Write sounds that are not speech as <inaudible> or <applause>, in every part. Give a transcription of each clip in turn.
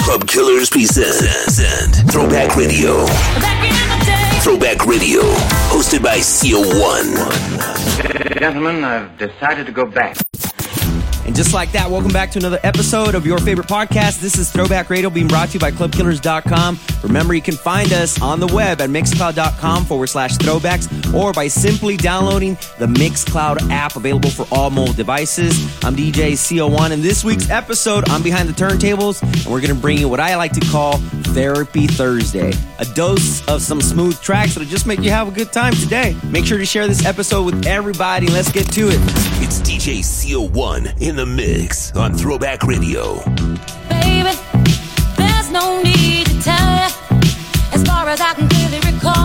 Club Killers pieces and Throwback Radio. Throwback Radio, hosted by CO1. Gentlemen, I've decided to go back. And just like that, welcome back to another episode of your favorite podcast. This is Throwback Radio being brought to you by clubkillers.com. Remember, you can find us on the web at mixcloud.com forward slash throwbacks or by simply downloading the Mixcloud app available for all mobile devices. I'm DJ CO1 and this week's episode, I'm behind the turntables and we're going to bring you what I like to call Therapy Thursday. A dose of some smooth tracks that'll just make you have a good time today. Make sure to share this episode with everybody. Let's get to it. It's DJ CO1 in the mix on Throwback Radio. Baby, there's no need to tell you. As far as I can clearly recall.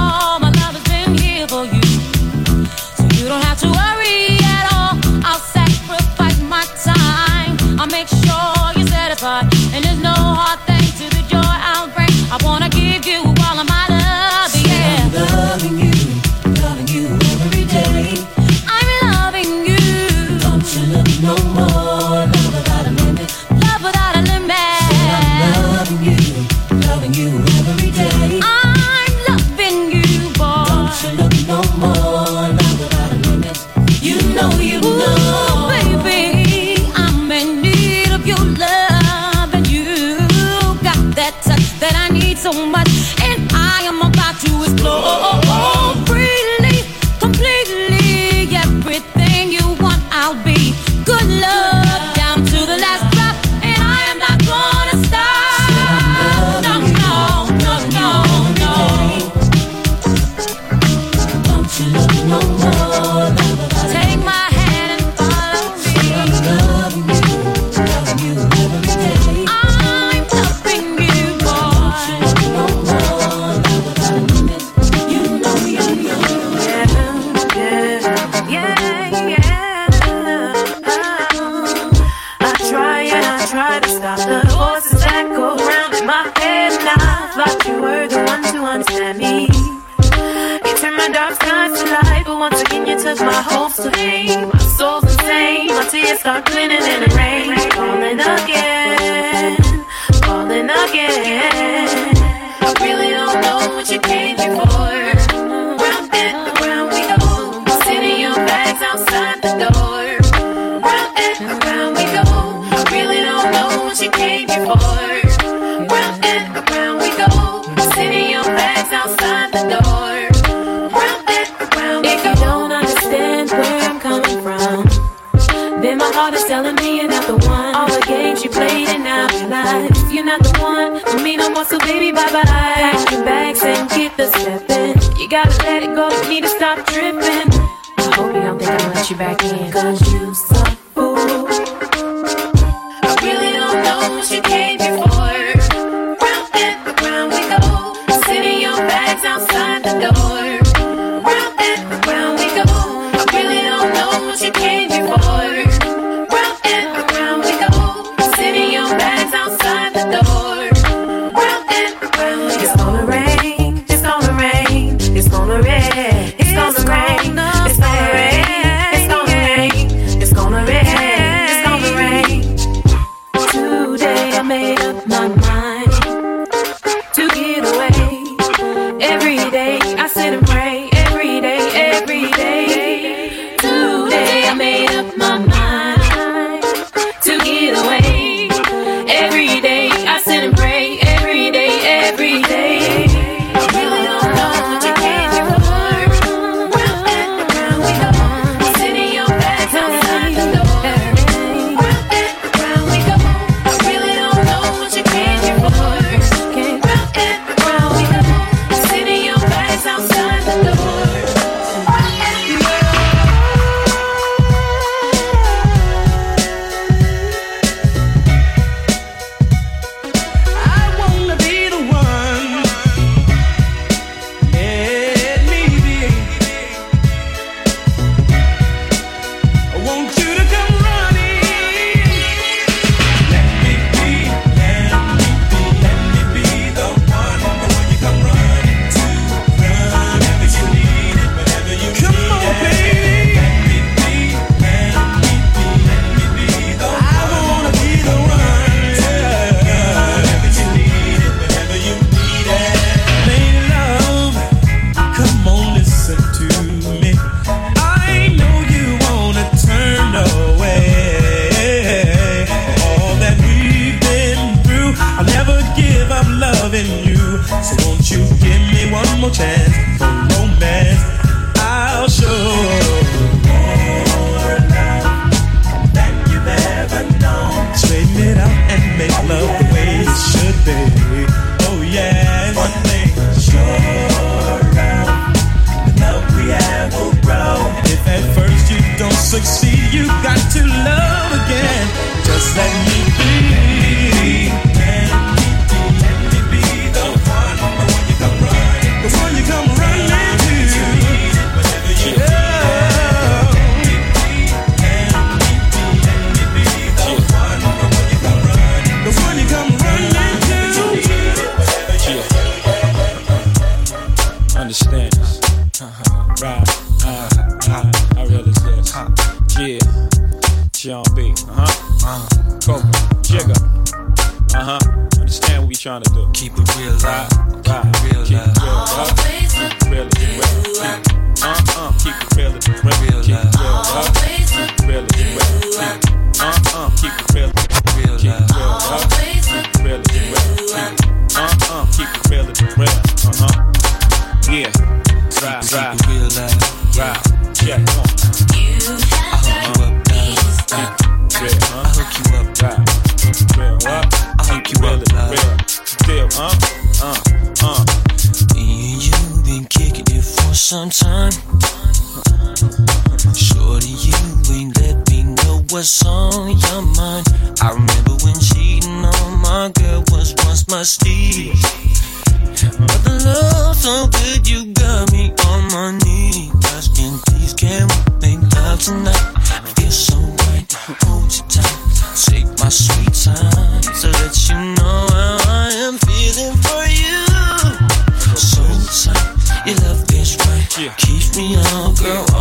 auntie, oh girl.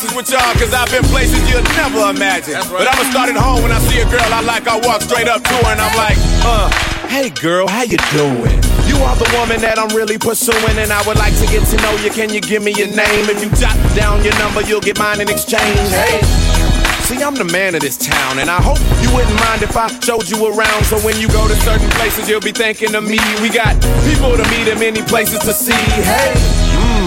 with y'all, cause I've been places you'll never imagine. Right. But I'ma start at home when I see a girl I like, I walk straight up to her and I'm like, uh, hey girl, how you doing? You are the woman that I'm really pursuing, and I would like to get to know you. Can you give me your name? If you jot down your number, you'll get mine in exchange. Hey. See, I'm the man of this town, and I hope you wouldn't mind if I showed you around. So when you go to certain places, you'll be thinking of me. We got people to meet and many places to see. Hey.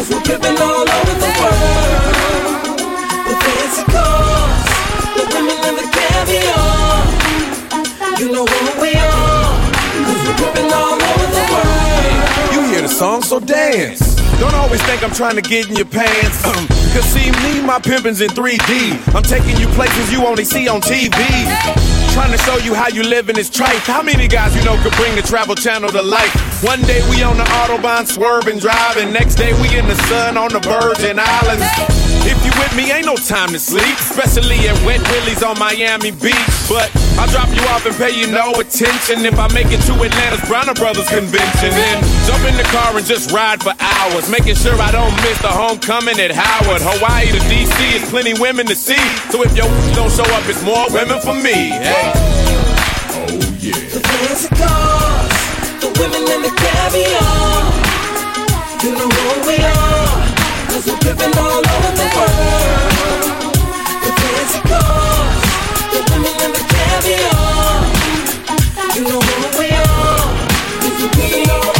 Cause we're dripping all over the world. The fancy cars, the women and the caviar. You know what we are. Cause we're dripping all over the world. You hear the song, so dance don't always think I'm trying to get in your pants. <clears throat> Cause see me, my pimpin's in 3D. I'm taking you places you only see on TV. Trying to show you how you live in this trife. How many guys you know could bring the travel channel to life? One day we on the Autobahn swerving, driving. Next day we in the sun on the Virgin Islands. If you with me, ain't no time to sleep. Especially at Wet Willie's on Miami Beach. But I'll drop you off and pay you no attention if I make it to Atlanta's Bronner Brothers convention. Then jump in the car and just ride for hours. Making sure I don't miss the homecoming at Howard. Hawaii to DC is plenty women to see. So if your don't show up, it's more women for me. Hey. Oh, the fancy cars, the women and the caviar. You know who we are, cause we're driven all over the world. The fancy cars, the women and the You. Know who we are, cause we're driven all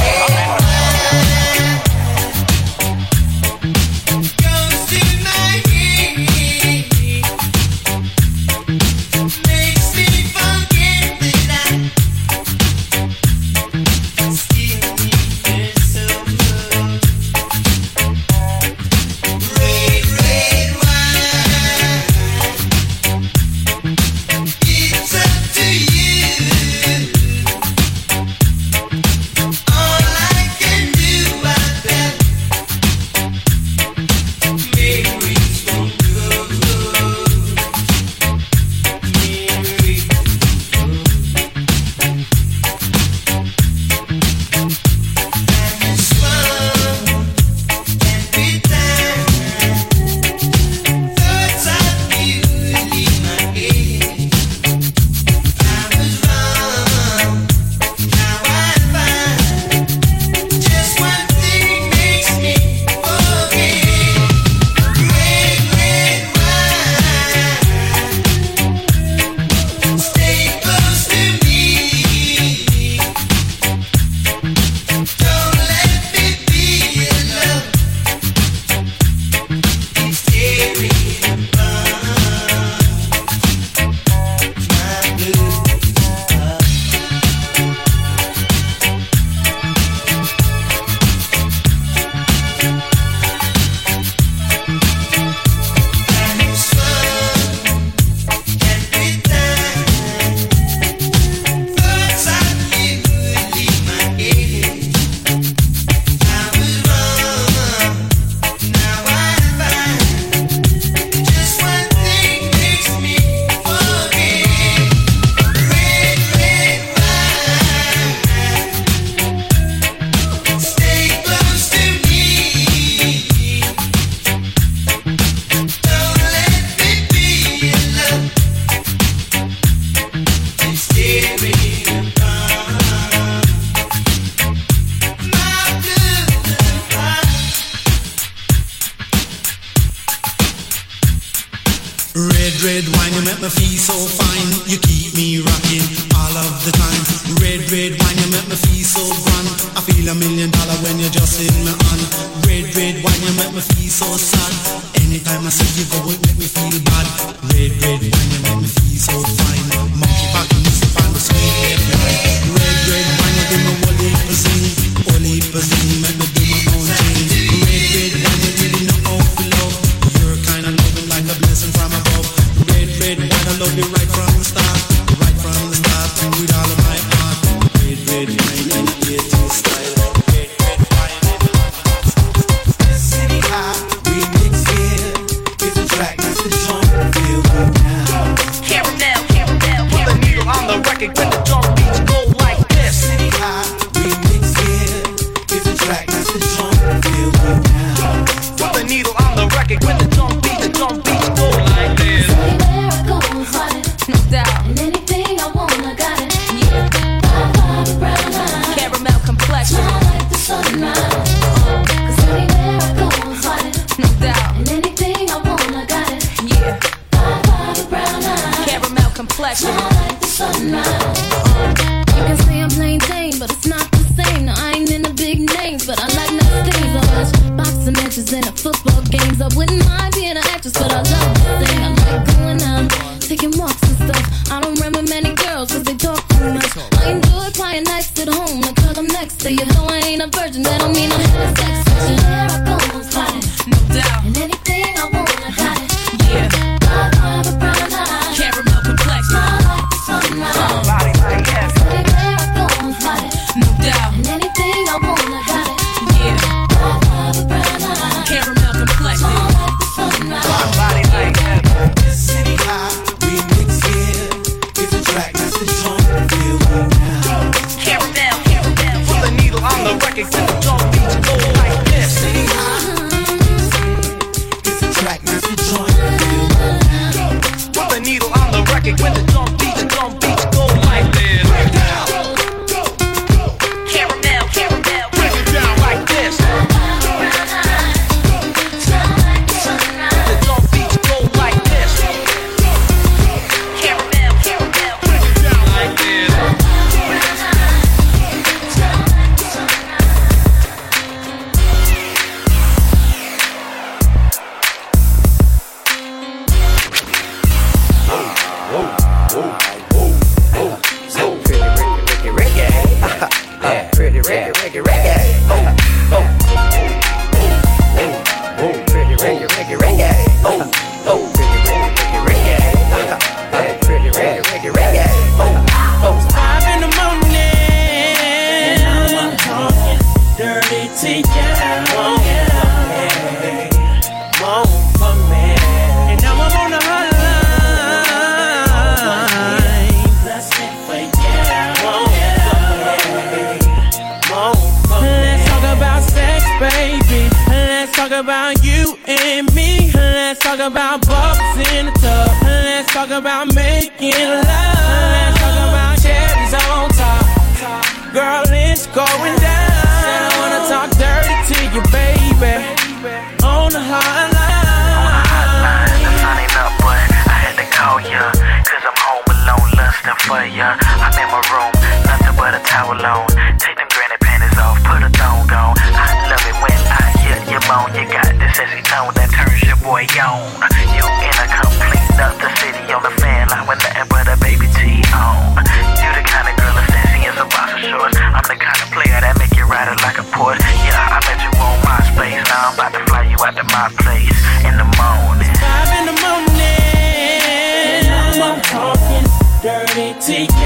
Let's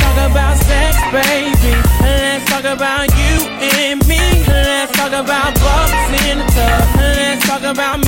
talk about sex, baby. Let's talk about you and me. Let's talk about the tub. Let's talk about me.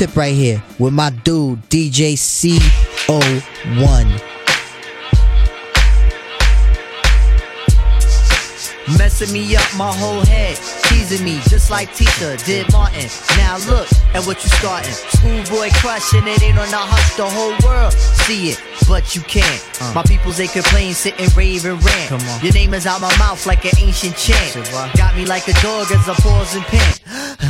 It's Q-Tip right here with my dude DJ CO1. Messing me up my whole head, teasing me just like Tisha did Martin. Now look at what you starting. Schoolboy crushing it ain't on the hush, the whole world see it, but you can't. Uh. My peoples they complain, sit and rave and rant. Come on. Your name is out my mouth like an ancient chant. Got me like a dog as I pause and pant. <laughs>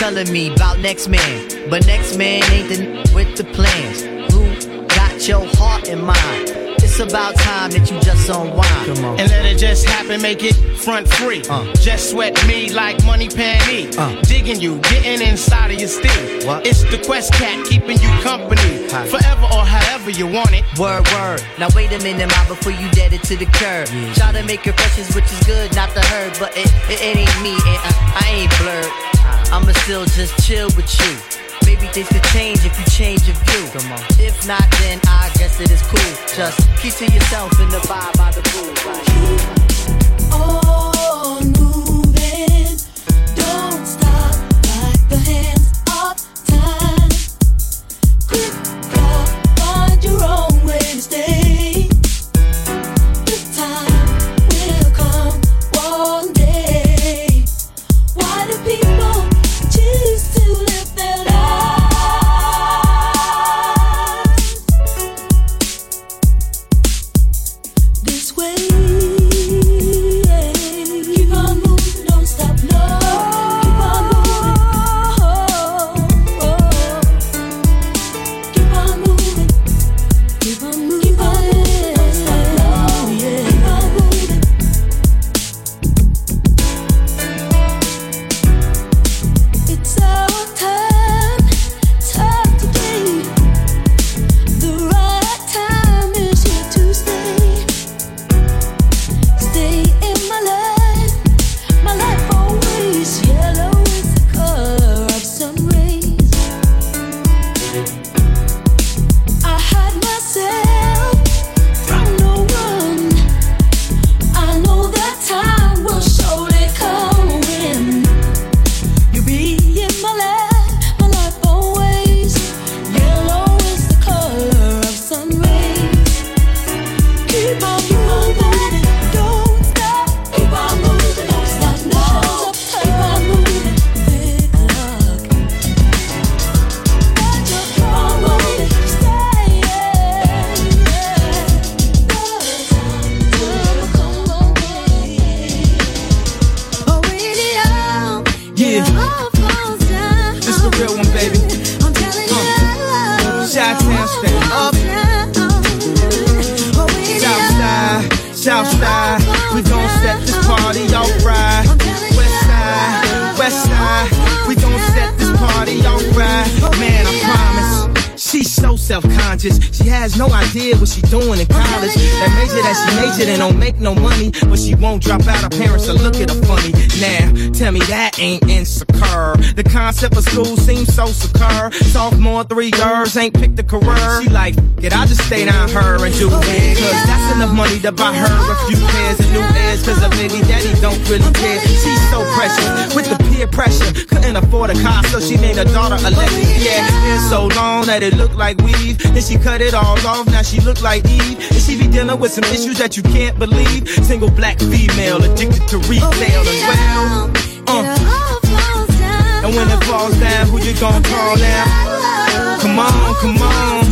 Telling me about next man, but next man ain't the n- with the plans. Who got your heart in mind? It's about time that you just unwind. And let it just happen, make it front free. Uh. Just sweat me like money panty. Uh. Digging you, getting inside of your steel. It's the Quest Cat keeping you company. Forever or however you want it. Word, word. Now wait a minute, ma, before you dead it to the curb. Try to make your impressions, which is good, not the herd, but it, it, it ain't me, and I, I ain't blurred. I'ma still just chill with you. Maybe things could change if you change your view. Come on. If not, then I guess it is cool. Just keep to yourself in the vibe by the pool. Self-conscious. She has no idea what she doing in college. That major that she majored in don't make no money, but she won't drop out. Her parents will look at her funny. Now, tell me that ain't insecure. The concept of school seems so secure. Sophomore, three girls ain't picked a career. She like, get I just stay down her and do it. Cause that's enough money to buy her a few pairs of new ears. Cause her baby daddy don't really care. She's so precious with the peer pressure. Couldn't afford a car, so she made her daughter Alexis. Yeah, hair so long that it looked like weave. Then she cut it all off, now she look like Eve. And she be dealing with some issues that you can't believe. Single black female addicted to retail as well. Uh. And when it falls down, who you gonna call now? Come on, come on.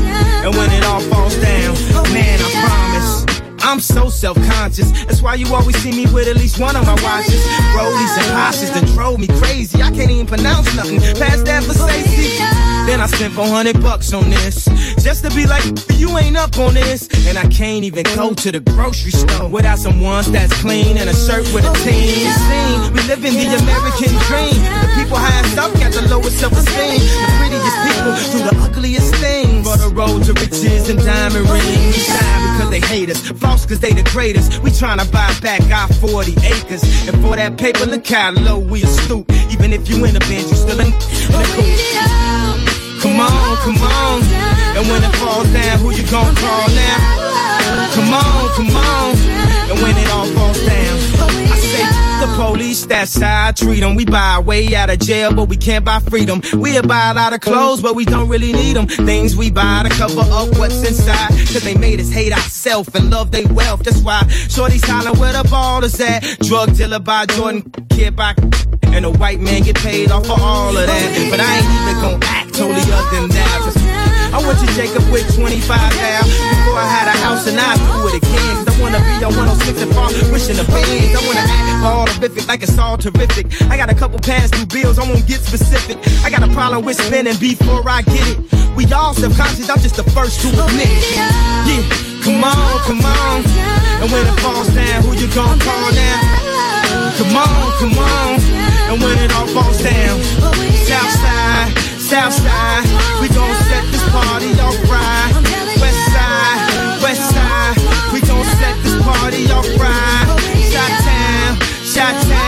And when it all falls down, man, I promise. I'm so self-conscious. That's why you always see me with at least one of my watches. Rollies and Pashas that drove me crazy. I can't even pronounce nothing. Past that for safety. Then I spent 400 bucks on this. Just to be like, you ain't up on this. And I can't even go to the grocery store without some ones that's clean and a shirt with a team. We live in the American dream. The people highest up got the lowest self-esteem. The prettiest people do the ugliest things. For the road to riches and diamond rings. Shine because they hate us. Floss cause they the greatest. We tryna buy back our 40 acres. And for that paper, look how low we stoop. Even if you in a bench, you still in, when it falls down, who you gon' call now? Come on, come on. And when it all falls down, I say the police, that's how I treat them. We buy our way out of jail, but we can't buy freedom. We buy a lot of clothes, but we don't really need them. Things we buy to cover up what's inside. Cause they made us hate ourselves and love they wealth. That's why Shorty's hollering where the ball is at. Drug dealer by Jordan, kid by and a white man get paid off for all of that. But I ain't even gon' act totally other than that. I went to Jacob with 25 now. Before I had a house and I do it again. I wanna be on 106 and Park, wishing the bands. I wanna act all terrific like it's all terrific. I got a couple past due bills, I won't get specific. I got a problem with spending before I get it. We all subconscious, I'm just the first to admit it. Yeah, come on, come on. And when it falls down, who you gonna call now? Come on, come on. And when it all falls down, south side, south side, we gon' set this party off right. West side, west side, we gon' set this party off right. Shot town, shot town,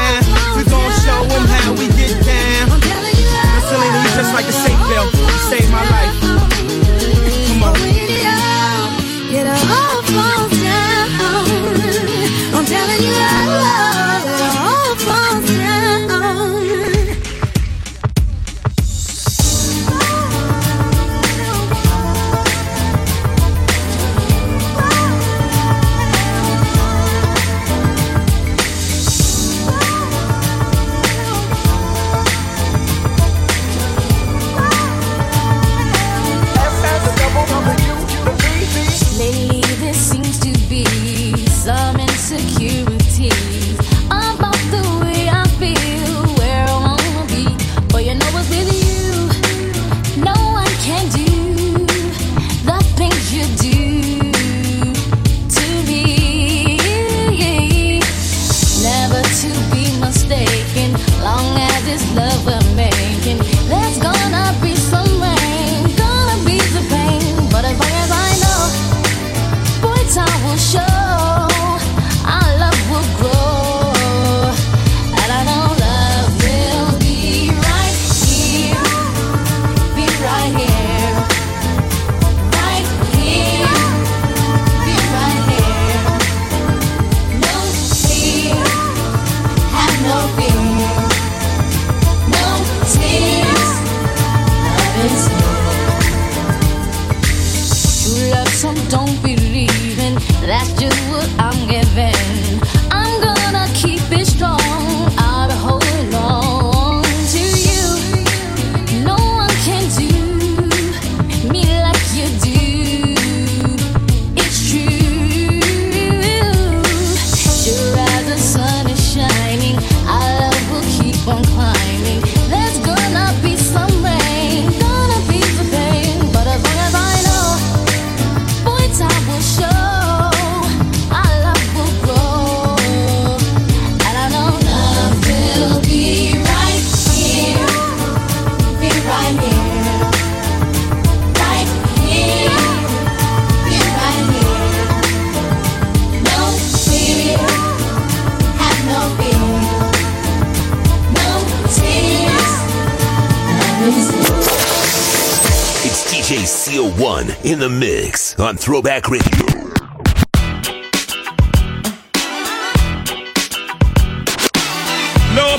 DJ CO1 in the mix on Throwback Radio.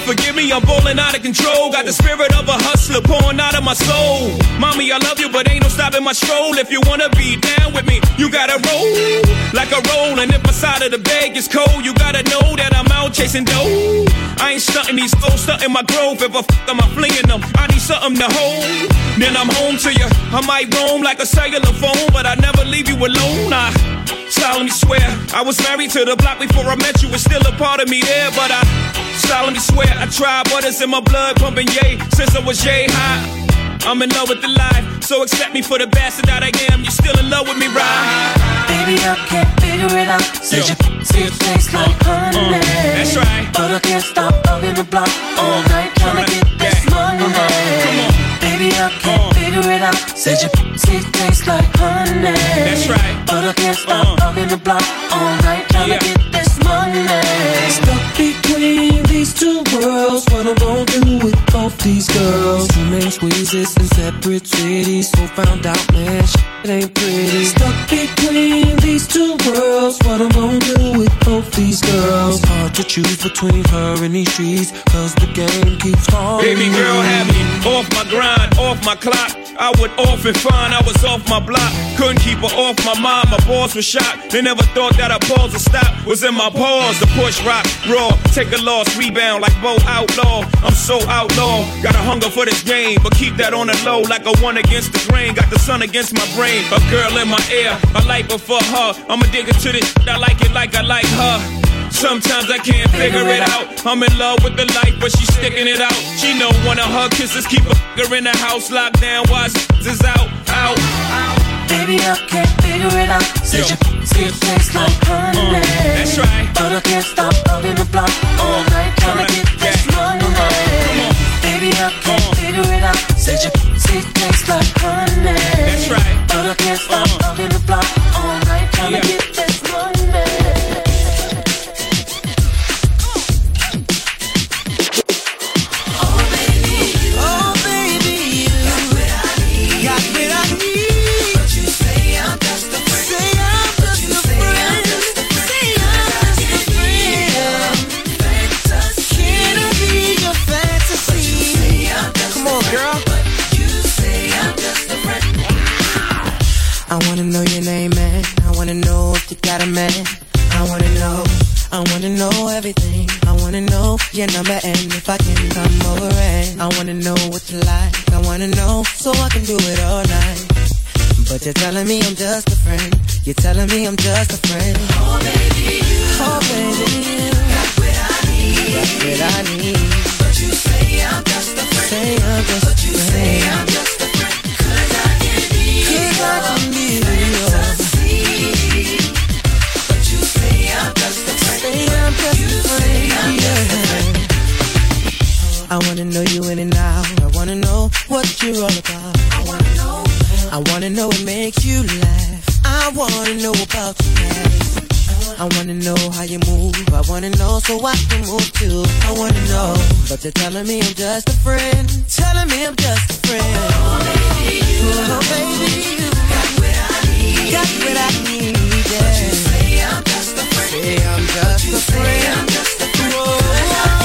Forgive me, I'm bowling out of control. Got the spirit of a hustler pouring out of my soul. Mommy, I love you, but ain't no stopping my stroll. If you wanna be down with me, you gotta roll like a roll. And if my side of the bag is cold, you gotta know that I'm out chasing dough. I ain't stunting these hoes, stunting my growth. If I fuck them, I'm flinging them. I need something to hold. Then I'm home to you. I might roam like a cellular phone, but I never leave you alone. I solemnly swear I was married to the block before I met you. It's still a part of me there, but I solemnly swear I tried, but it's in my blood pumping yay since I was yay high. I'm in love with the life, so accept me for the bastard that I am. You're still in love with me, right? Baby, I can't figure it out. Said you see it tastes like uh, uh, honey. that's right. But I can't stop bugging the block all night trying to get this money. Baby, out. Said you see it tastes like honey. That's right. But I can't stop uh-huh. bugging the block all night trying to get this money. Stuck between these two worlds. What I'm gonna do with both these girls? Two main squeezes in separate cities. So found out, man, shit ain't pretty. Stuck between these two worlds. What I'm gonna do with both these girls? It's hard to choose between her and these streets. Cause the game keeps calling. Baby girl had me off my grind, off my clock. I would often find I was off my block. Couldn't keep her off my mind. My boss was shocked. They never thought that a pause would stop. Was in my paws. The push rock, raw. Take a loss, rebound like Bo Outlaw. I'm so outlaw. Got a hunger for this game, but keep that on the low like a one against the grain. Got the sun against my brain. A girl in my ear. I like before her. I'm addicted to digger to this. I like it like I like her. Sometimes I can't figure it out. I'm in love with the light, but she's sticking it out. She know one of her kisses keep a in the house locked down while is out, out. Baby, I can't figure it out. Said you see it tastes like honey. That's right. But I can't stop bugging the block all night trying to get this money. Baby, I can't figure it out. Said you see it tastes like honey. That's right. But I can't stop bugging the block all night trying to get got a man. I wanna know. I wanna know everything. I wanna know your number and if I can come over and I wanna know what you like. I wanna know so I can do it all night. But you're telling me I'm just a friend. You're telling me I'm just a friend. Oh baby, you. Oh baby. Got what I need. Got what I need. But you say I'm just a friend. Say I'm just but you a friend. say I'm just I wanna know you in and out. I wanna know what you're all about. I wanna know. I wanna know what makes you laugh. I wanna know about your past. I wanna know how you move. I wanna know so I can move too. I wanna know, but you're telling me I'm just a friend. Telling me I'm just a friend. Oh baby, you, oh, baby, you got what I need. Got what I need. Yeah. But you say I'm just a friend. Say I'm just a friend. I'm just a friend. Whoa.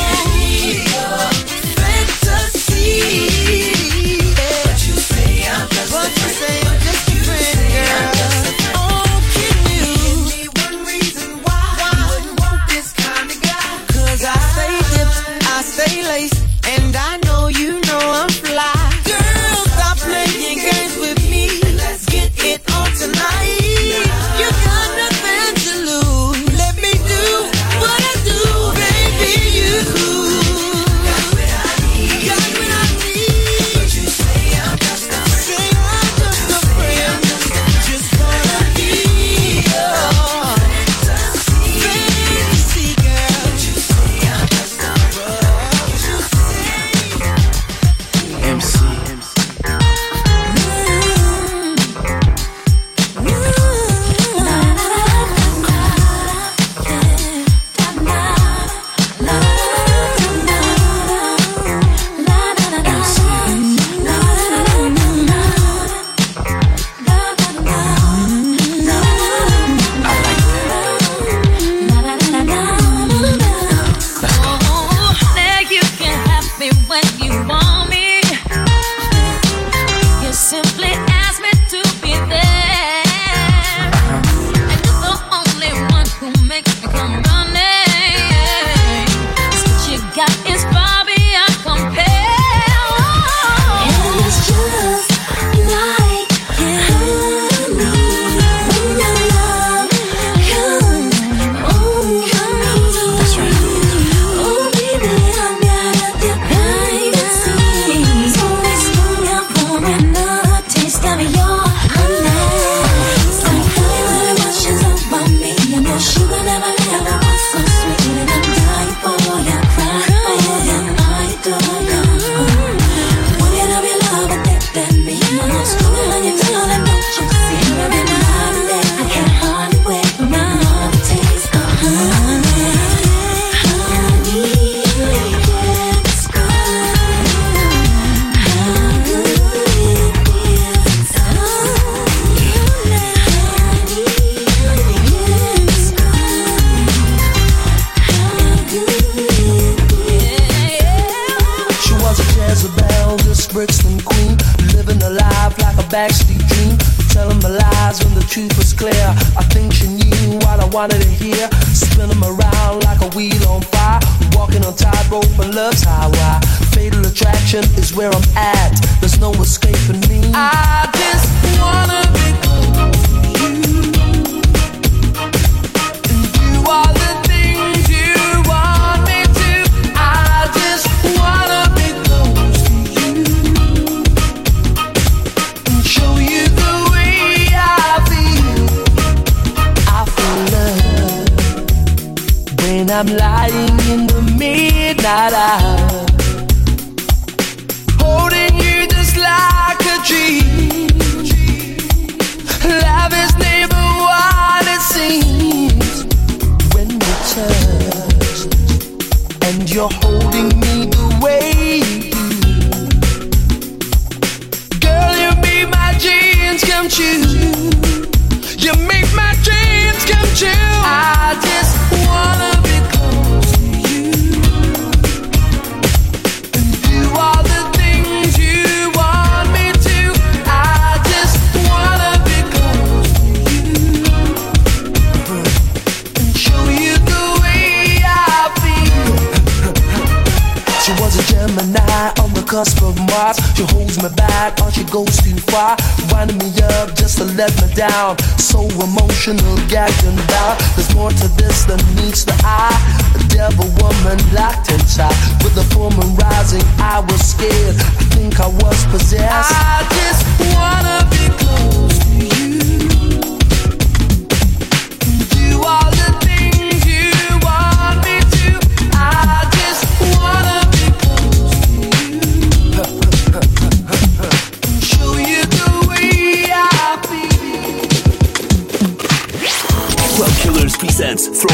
She's my bag, or she goes too far. Winding me up just to let me down. So emotional, gagging down. There's more to this than meets the eye. A devil woman locked inside. With the full moon rising, I was scared. I think I was possessed. I just wanna be close.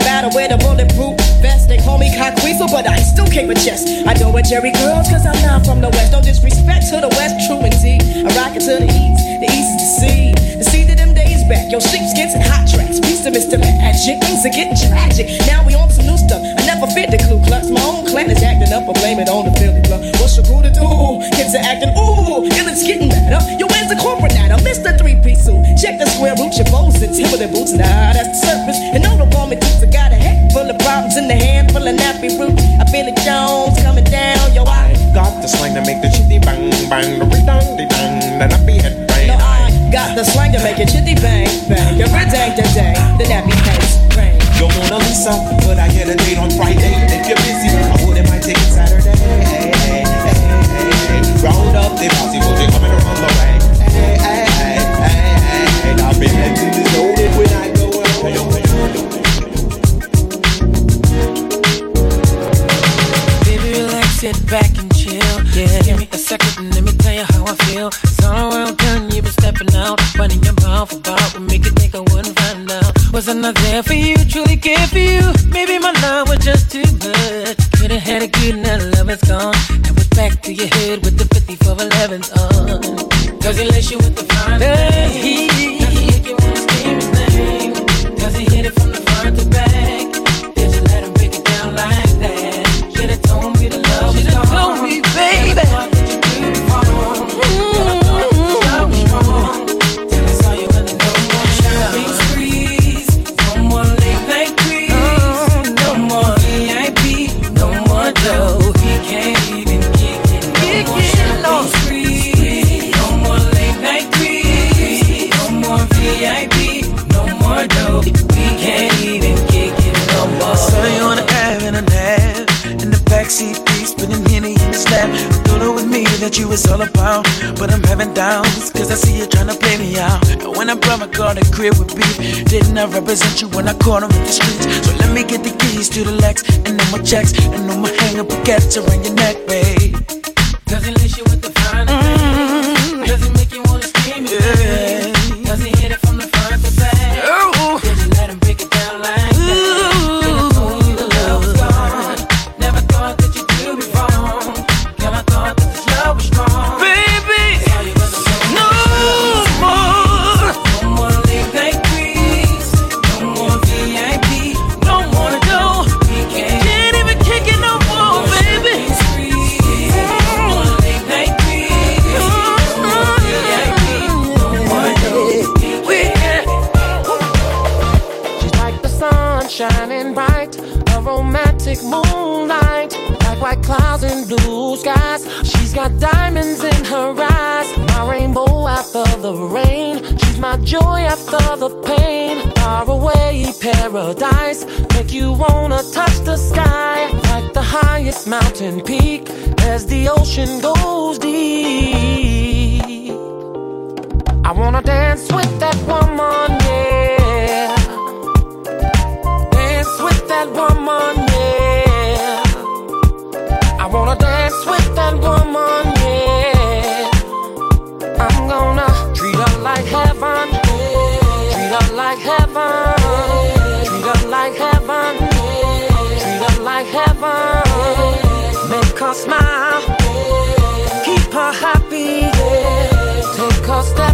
Battle with a bulletproof vest. They call me cockweasel, but I still keep a chest. I know what Jerry girls, cause I'm not from the west. No disrespect to the west, true indeed. I rock it to the east, the east is the sea. The seed to them days back. Yo, sheepskins and hot tracks. Peace to Mr. Magic. Things are getting tragic. Now we on some new stuff. Never fit the Ku Klux. My own clan is acting up. I blame it on the Philly club. What's your crew to do? Kids are acting ooh, and it's getting better. Yo, where's the corporate data? Mr. Three Piece suit. Check the square root, your bones and Timberland boots. Nah, that's the surface. And don't call me toots. I got a head full of problems in the hand full of nappy root. I feel it Jones coming down. Yo, I Got the slang to make the chitty bang bang, the redang de dang, the nappy head brain. No, I got the slang to make it chitty bang bang. Every Mona Lisa, could I get a date on Friday? If you're busy, I wouldn't mind taking Saturday. Hey, hey, hey, hey, hey. Round up the posse, Fuji coming around the way. Hey, hey, hey, hey, hey, hey. Now, Bentley is loaded when I go out. Baby, relax, sit back and chill. Yeah. Give me a second and let me tell you how I feel. It's all around done, you've been stepping out. Running your mouth about what make you think I wouldn't find out. Was I not there for you, on. Cause he with the crib with beef Didn't I represent you when I caught him in the streets? So let me get the keys to the Lex And then my checks And know my hang up baguettes around your neck, babe white clouds and blue skies. She's got diamonds in her eyes, my rainbow after the rain. She's my joy after the pain. Far away paradise, make you wanna touch the sky, like the highest mountain peak as the ocean goes deep. I wanna dance with that woman, yeah. Dance with that woman, wanna dance with that woman, yeah. I'm gonna treat her like heaven, treat her like heaven, treat her like heaven, treat her like heaven. Make her smile, keep her happy, take her stepping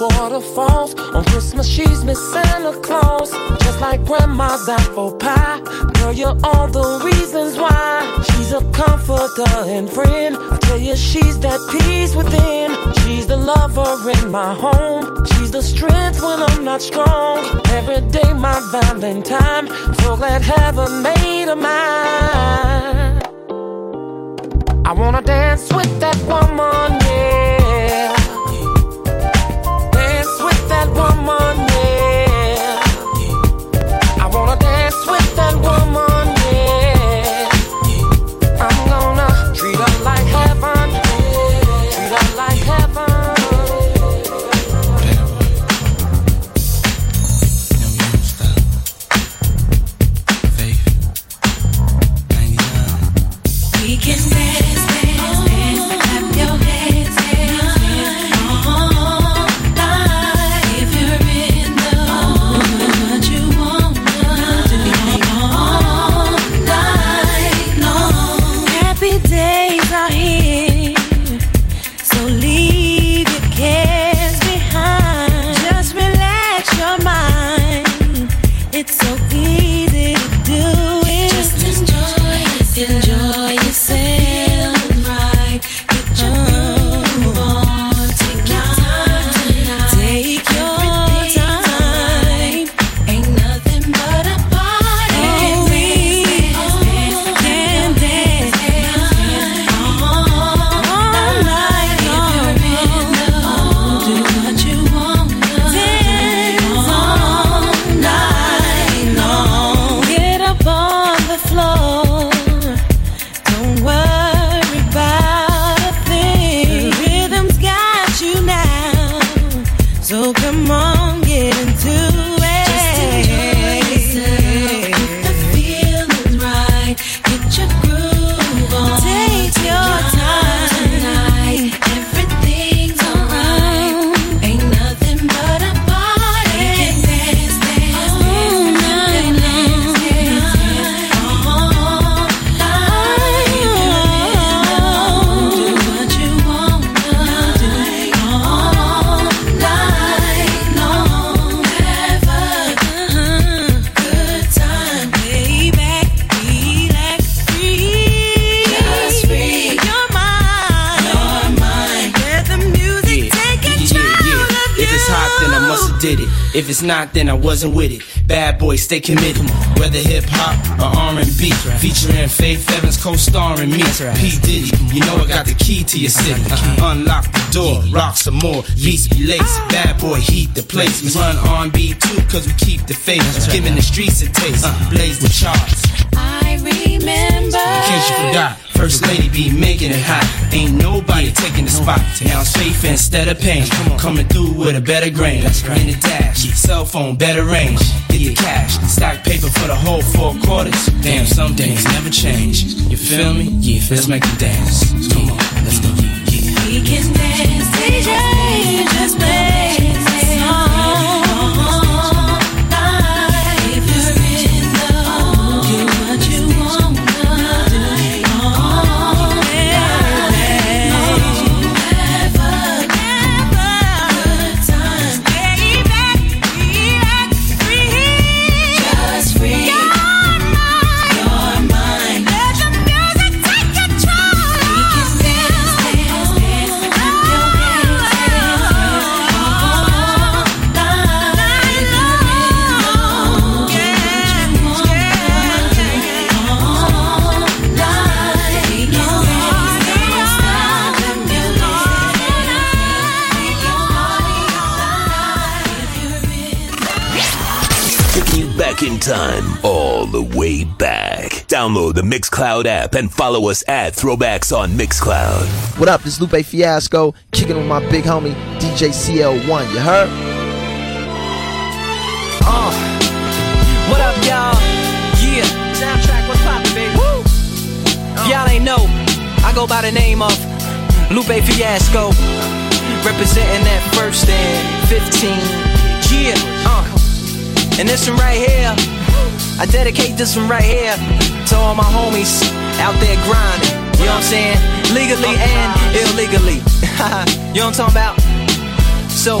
waterfalls. On Christmas, she's Miss Santa Claus. Just like grandma's apple pie. Girl, you're all the reasons why. She's a comforter and friend. I tell you, she's that peace within. She's the lover in my home. She's the strength when I'm not strong. Every day, my Valentine. So glad heaven made a mine. I wanna dance with that woman, not, then I wasn't with it. Bad boy, stay committed. Whether hip hop or R&B, featuring Faith Evans co-starring me. P Diddy, you know I got the key to your city. Unlock the door, rock some more, beats be lace. Bad boy, heat the place. We run R&B too, cause we keep the faith. Giving the streets a taste, uh-huh. blaze the charts. I remember. In case you forgot, First lady be making it hot. Ain't nobody taking the spot. Now it's instead of pain. Coming through with a better grain. In the dash, cell phone, better range. Get the cash, stack paper for the whole four quarters. Damn, some things never change. You feel me? Yeah, let's make it dance. Come on, let's go. We can dance, DJ, just play time, all the way back. Download the Mixcloud app and follow us at Throwbacks on Mixcloud. What up? This Lupe Fiasco, kicking with my big homie DJ CO1. You heard? Uh, what up, y'all? Yeah. Soundtrack, what's poppin', baby? Woo! If y'all ain't know, I go by the name of Lupe Fiasco, representing that first and 15. Yeah, uh. And this one right here, I dedicate this one right here to all my homies out there grinding. You know what I'm saying? Legally and illegally. <laughs> you know what I'm talking about? So,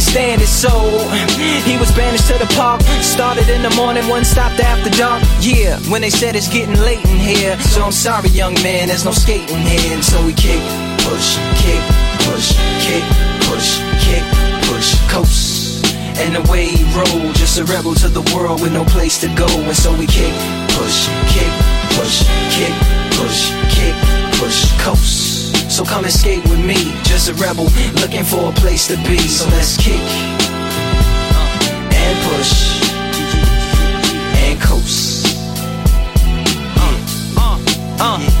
stand it, so he was banished to the park. Started in the morning, one stopped after dark. Yeah, when they said it's getting late in here. So I'm sorry, young man, there's no skating here. And so we kick, push, kick, push, kick, push, kick, push, coast. And the way he rolled, just a rebel to the world with no place to go. And so we kick, push, kick, push, kick, push, kick, push, coast. So come and skate with me, just a rebel looking for a place to be. So let's kick uh, and push and coast. Uh, uh, uh, uh.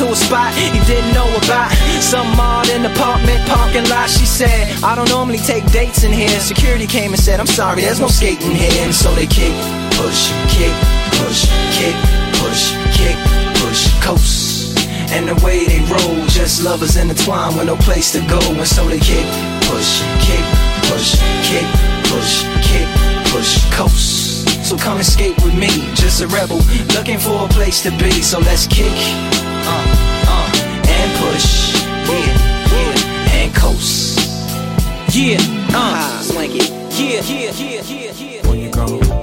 to a spot he didn't know about. Some odd in apartment parking lot. She said, I don't normally take dates in here. Security came and said, I'm sorry, there's no skating here. And so they kick, push, kick, push, kick, push, kick, push, coast. And the way they roll, just lovers intertwined with no place to go. And so they kick, push, kick, push, kick, push, kick, push, coast. So come skate with me, just a rebel, looking for a place to be. So let's kick, uh, uh, and push, yeah, yeah, and coast. Yeah, uh, swank it. Yeah, yeah, yeah, yeah, yeah. Before you go,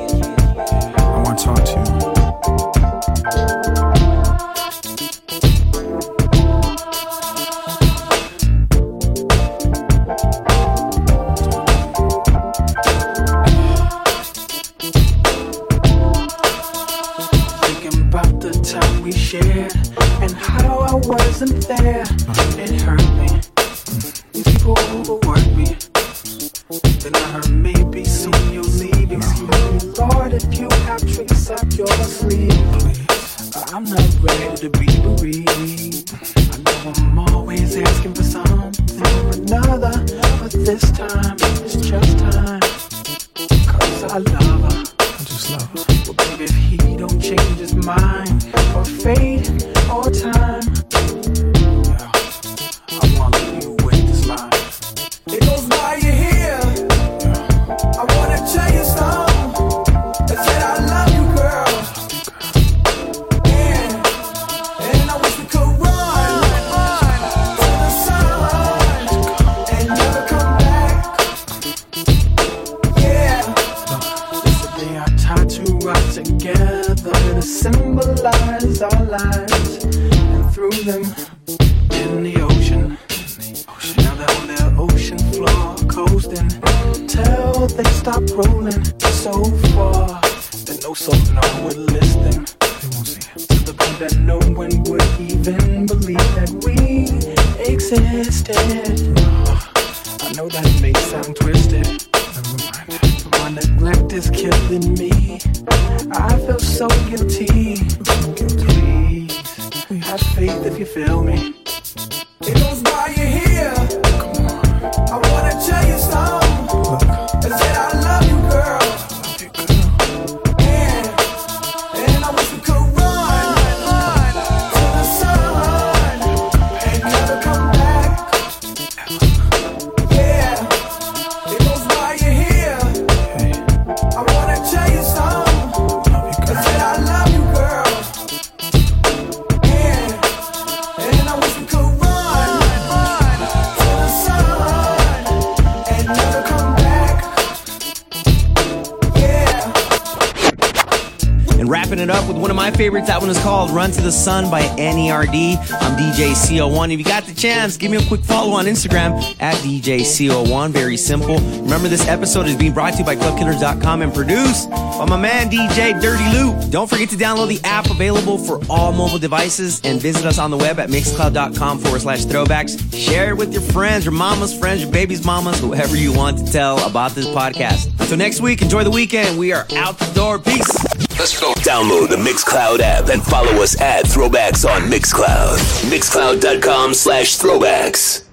them in the ocean. Now they're on their ocean floor coasting till they stop rolling so far that no soul no would listen. To the point that no one would even believe that we existed. I know that may sound twisted. But my neglect is killing me. I feel so guilty. Have faith if you feel me. Favorites, that one is called Run to the Sun by NERD. I'm DJ CO1. If you got the chance, give me a quick follow on Instagram at DJ CO1. Very simple. Remember, this episode is being brought to you by ClubKillers.com and produced by my man DJ Dirty Loop. Don't forget to download the app available for all mobile devices and visit us on the web at mixcloud.com forward slash throwbacks. Share it with your friends, your mama's friends, your baby's mamas, whoever you want to tell about this podcast. Until next week, enjoy the weekend. We are out the door. Peace. Let's go. Download the Mixcloud app and follow us at Throwbacks on Mixcloud. Mixcloud.com slash throwbacks.